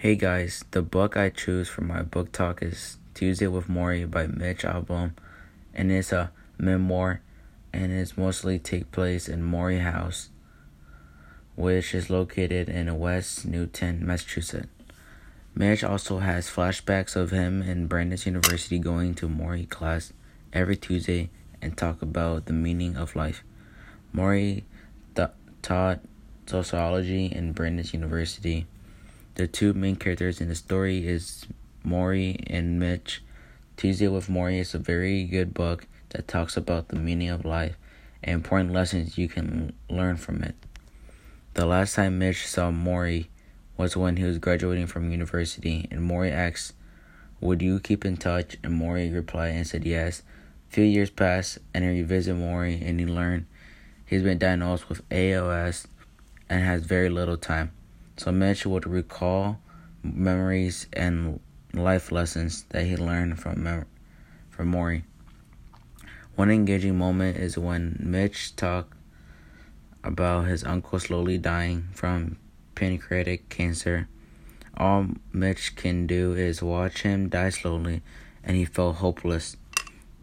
Hey guys, the book I choose for my book talk is Tuesday with Morrie by Mitch Albom, and it's a memoir, and it's mostly take place in Morrie House, which is located in West Newton, Massachusetts. Mitch also has flashbacks of him in Brandeis University going to Morrie class every Tuesday and talk about the meaning of life. Morrie th- taught sociology in Brandeis University the two main characters in the story is Morrie and Mitch. Tuesday with Morrie is a very good book that talks about the meaning of life and important lessons you can learn from it. The last time Mitch saw Morrie was when he was graduating from university, and Morrie asked, Would you keep in touch? And Morrie replied and said yes. A few years passed, and he revisited Morrie, and he learned he's been diagnosed with ALS and has very little time so Mitch would recall memories and life lessons that he learned from mem- from Morrie. One engaging moment is when Mitch talked about his uncle slowly dying from pancreatic cancer. All Mitch can do is watch him die slowly, and he felt hopeless.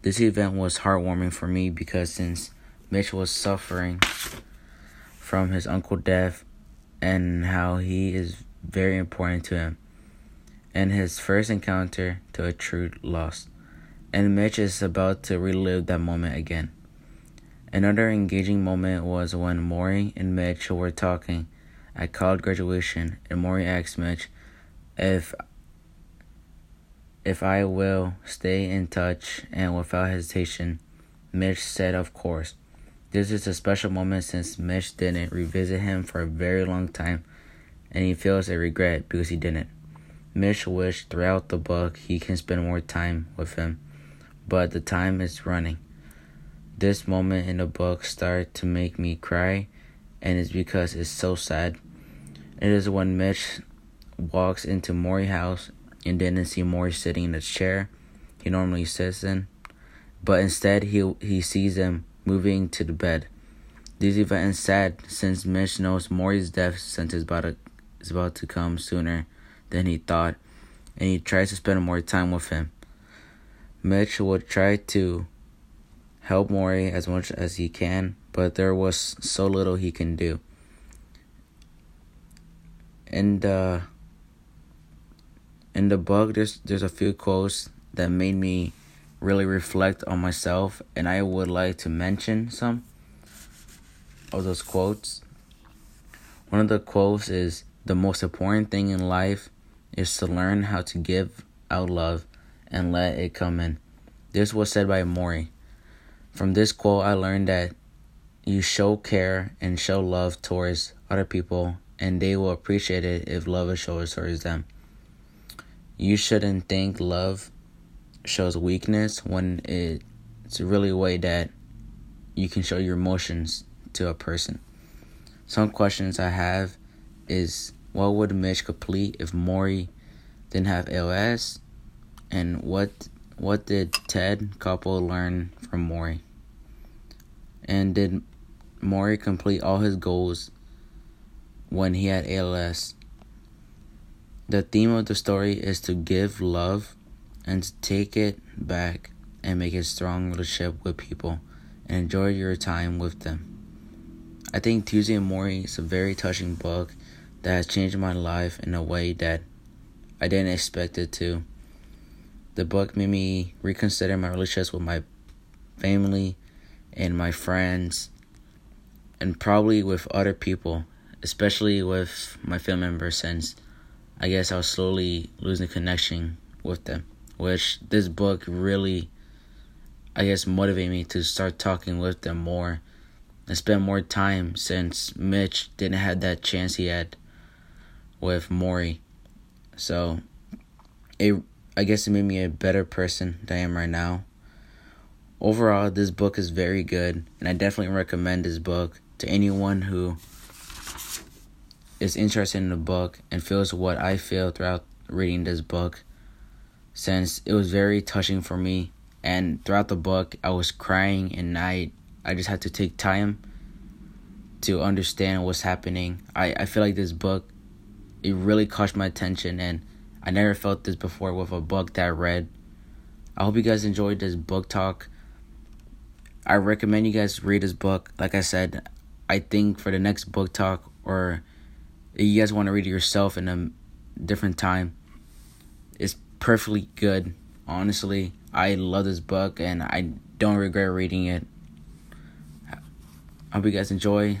This event was heartwarming for me because since Mitch was suffering from his uncle's death, and how he is very important to him, and his first encounter to a true loss. And Mitch is about to relive that moment again. Another engaging moment was when Morrie and Mitch were talking at college graduation, and Morrie asked Mitch if if I will stay in touch, and without hesitation, Mitch said, "Of course." This is a special moment since Mitch didn't revisit him for a very long time, and he feels a regret because he didn't. Mitch wished throughout the book he can spend more time with him, but the time is running. This moment in the book started to make me cry, and it's because it's so sad. It is when Mitch walks into Morrie house and didn't see Morrie sitting in the chair he normally sits in, but instead he he sees him moving to the bed. This event is sad since Mitch knows Morrie's death sentence about to, is about to come sooner than he thought, and he tries to spend more time with him. Mitch would try to help Morrie as much as he can, but there was so little he can do. In the in the book, there's there's a few quotes that made me really reflect on myself, and I would like to mention some of those quotes. One of the quotes is The most important thing in life is to learn how to give out love and let it come in. This was said by Morrie. From this quote, I learned that you show care and show love towards other people, and they will appreciate it if love is shown towards them. You shouldn't think love shows weakness when it's really a way that you can show your emotions to a person. Some questions I have is what would Mitch complete if Morrie didn't have ALS? And what what did Ted Koppel learn from Morrie? And did Morrie complete all his goals when he had ALS? The theme of the story is to give love and take it back and make a strong relationship with people and enjoy your time with them. I think Tuesday Morrie is a very touching book that has changed my life in a way that I didn't expect it to. The book made me reconsider my relationships with my family and my friends and probably with other people, especially with my family members since I guess I was slowly losing connection with them which this book really, I guess, motivated me to start talking with them more and spend more time since Mitch didn't have that chance he had with Morrie. So, it I guess it made me a better person than I am right now. Overall, this book is very good, and I definitely recommend this book to anyone who is interested in the book and feels what I feel throughout reading this book since it was very touching for me and throughout the book I was crying and I I just had to take time to understand what's happening. I, I feel like this book it really caught my attention, and I never felt this before with a book that I read. I hope you guys enjoyed this book talk. I recommend you guys read this book. Like I said, I think for the next book talk, or you guys want to read it yourself in a different time, it's perfectly good. Honestly, I love this book and I don't regret reading it. I hope you guys enjoy.